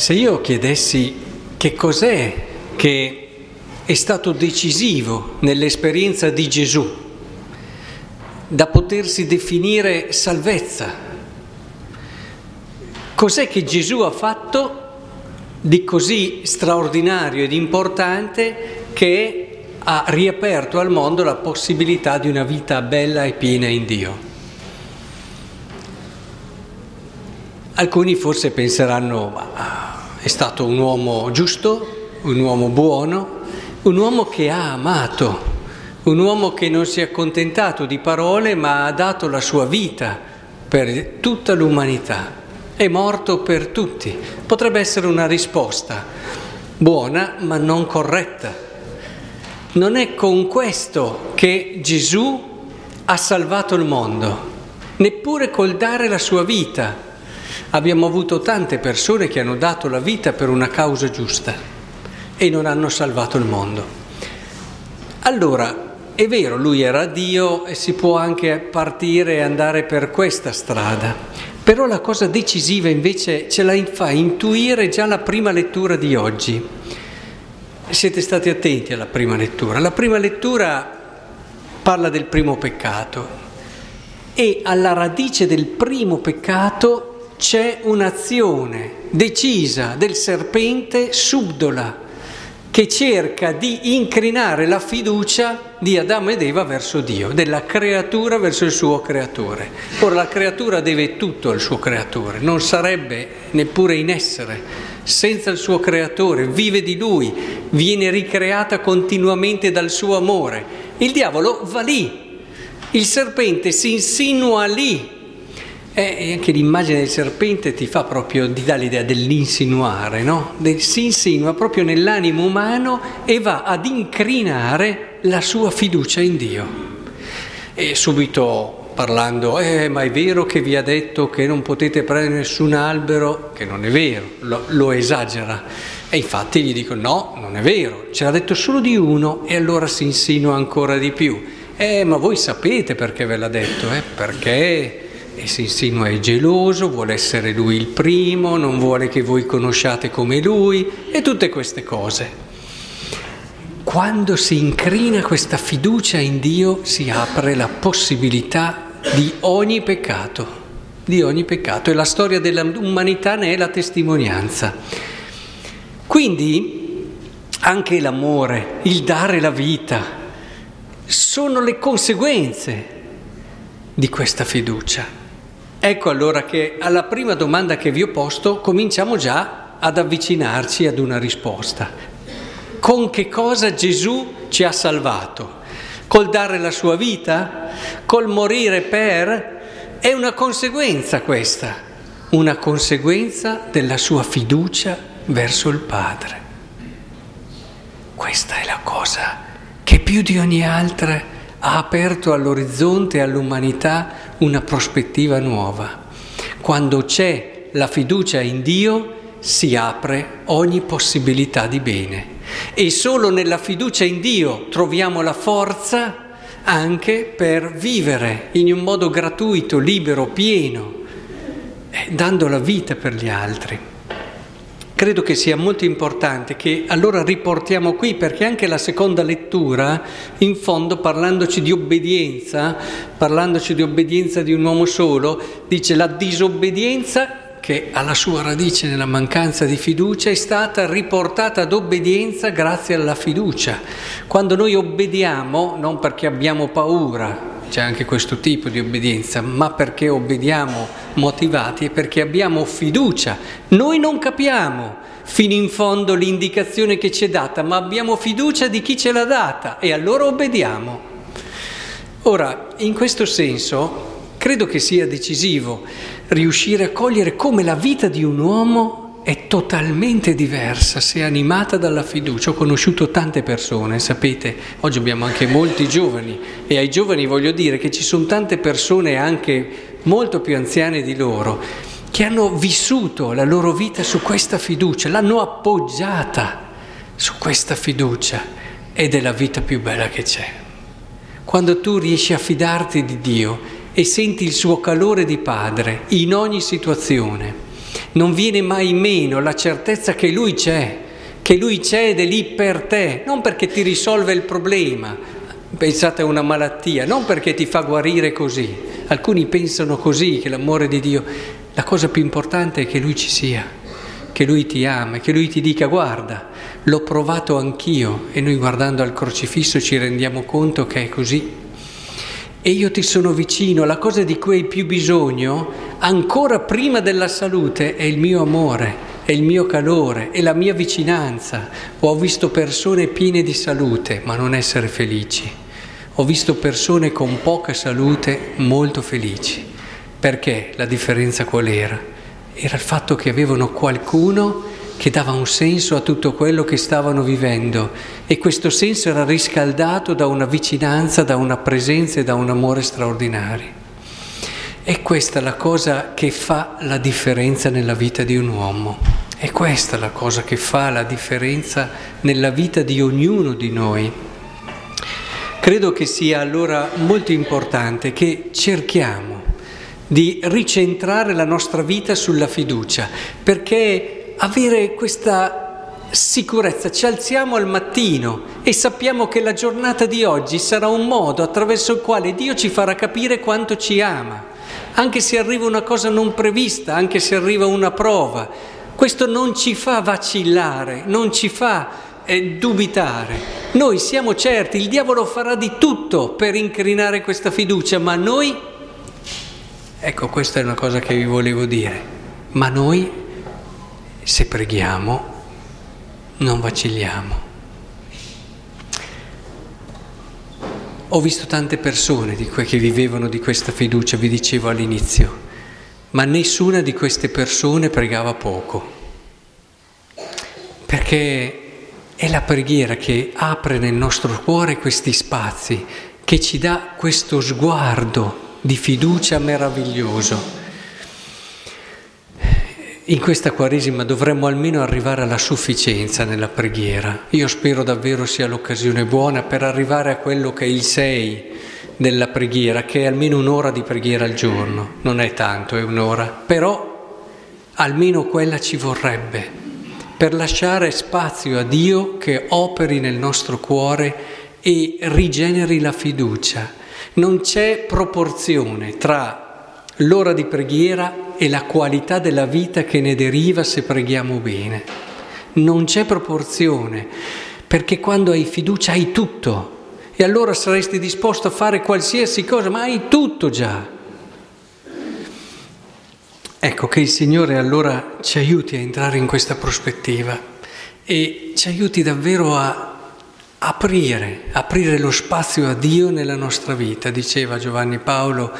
Se io chiedessi che cos'è che è stato decisivo nell'esperienza di Gesù da potersi definire salvezza, cos'è che Gesù ha fatto di così straordinario ed importante che ha riaperto al mondo la possibilità di una vita bella e piena in Dio? Alcuni forse penseranno, ma è stato un uomo giusto, un uomo buono, un uomo che ha amato, un uomo che non si è accontentato di parole ma ha dato la sua vita per tutta l'umanità, è morto per tutti. Potrebbe essere una risposta buona ma non corretta. Non è con questo che Gesù ha salvato il mondo, neppure col dare la sua vita Abbiamo avuto tante persone che hanno dato la vita per una causa giusta e non hanno salvato il mondo. Allora, è vero, lui era Dio e si può anche partire e andare per questa strada, però la cosa decisiva invece ce la fa intuire già la prima lettura di oggi. Siete stati attenti alla prima lettura. La prima lettura parla del primo peccato e alla radice del primo peccato c'è un'azione decisa del serpente subdola che cerca di incrinare la fiducia di Adamo ed Eva verso Dio, della creatura verso il suo creatore. Ora la creatura deve tutto al suo creatore, non sarebbe neppure in essere senza il suo creatore, vive di lui, viene ricreata continuamente dal suo amore. Il diavolo va lì, il serpente si insinua lì e anche l'immagine del serpente ti fa proprio, ti dà l'idea dell'insinuare, no? si insinua proprio nell'animo umano e va ad incrinare la sua fiducia in Dio. E subito parlando, eh, ma è vero che vi ha detto che non potete prendere nessun albero, che non è vero, lo, lo esagera. E infatti gli dico, no, non è vero, ce l'ha detto solo di uno e allora si insinua ancora di più. Eh, ma voi sapete perché ve l'ha detto, eh? Perché e si insinua è geloso, vuole essere lui il primo, non vuole che voi conosciate come lui e tutte queste cose. Quando si incrina questa fiducia in Dio si apre la possibilità di ogni peccato, di ogni peccato e la storia dell'umanità ne è la testimonianza. Quindi anche l'amore, il dare la vita, sono le conseguenze di questa fiducia. Ecco allora che alla prima domanda che vi ho posto cominciamo già ad avvicinarci ad una risposta. Con che cosa Gesù ci ha salvato? Col dare la sua vita? Col morire per? È una conseguenza questa, una conseguenza della sua fiducia verso il Padre. Questa è la cosa che più di ogni altra ha aperto all'orizzonte e all'umanità una prospettiva nuova. Quando c'è la fiducia in Dio si apre ogni possibilità di bene e solo nella fiducia in Dio troviamo la forza anche per vivere in un modo gratuito, libero, pieno, eh, dando la vita per gli altri. Credo che sia molto importante che allora riportiamo qui perché anche la seconda lettura, in fondo parlandoci di obbedienza, parlandoci di obbedienza di un uomo solo, dice la disobbedienza che ha la sua radice nella mancanza di fiducia è stata riportata ad obbedienza grazie alla fiducia. Quando noi obbediamo non perché abbiamo paura, c'è anche questo tipo di obbedienza, ma perché obbediamo motivati e perché abbiamo fiducia. Noi non capiamo fino in fondo l'indicazione che ci è data, ma abbiamo fiducia di chi ce l'ha data e allora obbediamo. Ora, in questo senso, credo che sia decisivo riuscire a cogliere come la vita di un uomo è totalmente diversa se animata dalla fiducia. Ho conosciuto tante persone, sapete, oggi abbiamo anche molti giovani e ai giovani voglio dire che ci sono tante persone anche molto più anziane di loro che hanno vissuto la loro vita su questa fiducia, l'hanno appoggiata su questa fiducia ed è la vita più bella che c'è. Quando tu riesci a fidarti di Dio e senti il suo calore di padre in ogni situazione, non viene mai meno la certezza che Lui c'è, che Lui c'è ed è lì per te, non perché ti risolve il problema, pensate a una malattia, non perché ti fa guarire così. Alcuni pensano così, che l'amore di Dio, la cosa più importante è che Lui ci sia, che Lui ti ama, che Lui ti dica guarda, l'ho provato anch'io e noi guardando al crocifisso ci rendiamo conto che è così. E io ti sono vicino, la cosa di cui hai più bisogno, ancora prima della salute, è il mio amore, è il mio calore, è la mia vicinanza. Ho visto persone piene di salute, ma non essere felici. Ho visto persone con poca salute molto felici. Perché la differenza qual era? Era il fatto che avevano qualcuno che dava un senso a tutto quello che stavano vivendo e questo senso era riscaldato da una vicinanza, da una presenza e da un amore straordinari. E questa è la cosa che fa la differenza nella vita di un uomo. È questa la cosa che fa la differenza nella vita di ognuno di noi. Credo che sia allora molto importante che cerchiamo di ricentrare la nostra vita sulla fiducia, perché avere questa sicurezza, ci alziamo al mattino e sappiamo che la giornata di oggi sarà un modo attraverso il quale Dio ci farà capire quanto ci ama, anche se arriva una cosa non prevista, anche se arriva una prova. Questo non ci fa vacillare, non ci fa eh, dubitare. Noi siamo certi, il diavolo farà di tutto per incrinare questa fiducia, ma noi, ecco questa è una cosa che vi volevo dire, ma noi se preghiamo non vacilliamo. Ho visto tante persone di che vivevano di questa fiducia, vi dicevo all'inizio, ma nessuna di queste persone pregava poco, perché è la preghiera che apre nel nostro cuore questi spazi, che ci dà questo sguardo di fiducia meraviglioso. In questa Quaresima dovremmo almeno arrivare alla sufficienza nella preghiera. Io spero davvero sia l'occasione buona per arrivare a quello che è il sei della preghiera, che è almeno un'ora di preghiera al giorno. Non è tanto, è un'ora, però almeno quella ci vorrebbe per lasciare spazio a Dio che operi nel nostro cuore e rigeneri la fiducia. Non c'è proporzione tra l'ora di preghiera e la qualità della vita che ne deriva se preghiamo bene. Non c'è proporzione, perché quando hai fiducia hai tutto e allora saresti disposto a fare qualsiasi cosa, ma hai tutto già. Ecco che il Signore allora ci aiuti a entrare in questa prospettiva e ci aiuti davvero a aprire, aprire lo spazio a Dio nella nostra vita, diceva Giovanni Paolo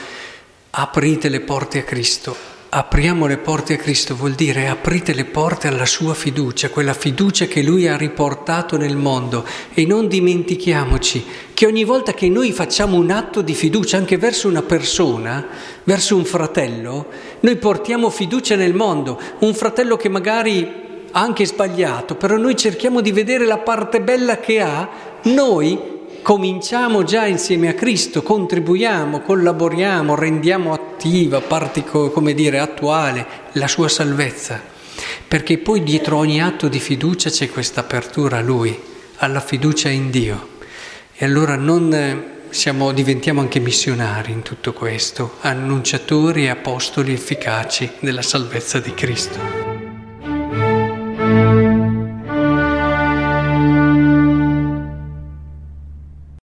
aprite le porte a Cristo. Apriamo le porte a Cristo vuol dire aprite le porte alla sua fiducia, quella fiducia che Lui ha riportato nel mondo e non dimentichiamoci che ogni volta che noi facciamo un atto di fiducia anche verso una persona, verso un fratello, noi portiamo fiducia nel mondo, un fratello che magari ha anche sbagliato, però noi cerchiamo di vedere la parte bella che ha, noi cominciamo già insieme a Cristo, contribuiamo, collaboriamo, rendiamo attiva, partico, come dire, attuale la sua salvezza, perché poi dietro ogni atto di fiducia c'è questa apertura a Lui, alla fiducia in Dio. E allora non eh, siamo, diventiamo anche missionari in tutto questo, annunciatori e apostoli efficaci della salvezza di Cristo.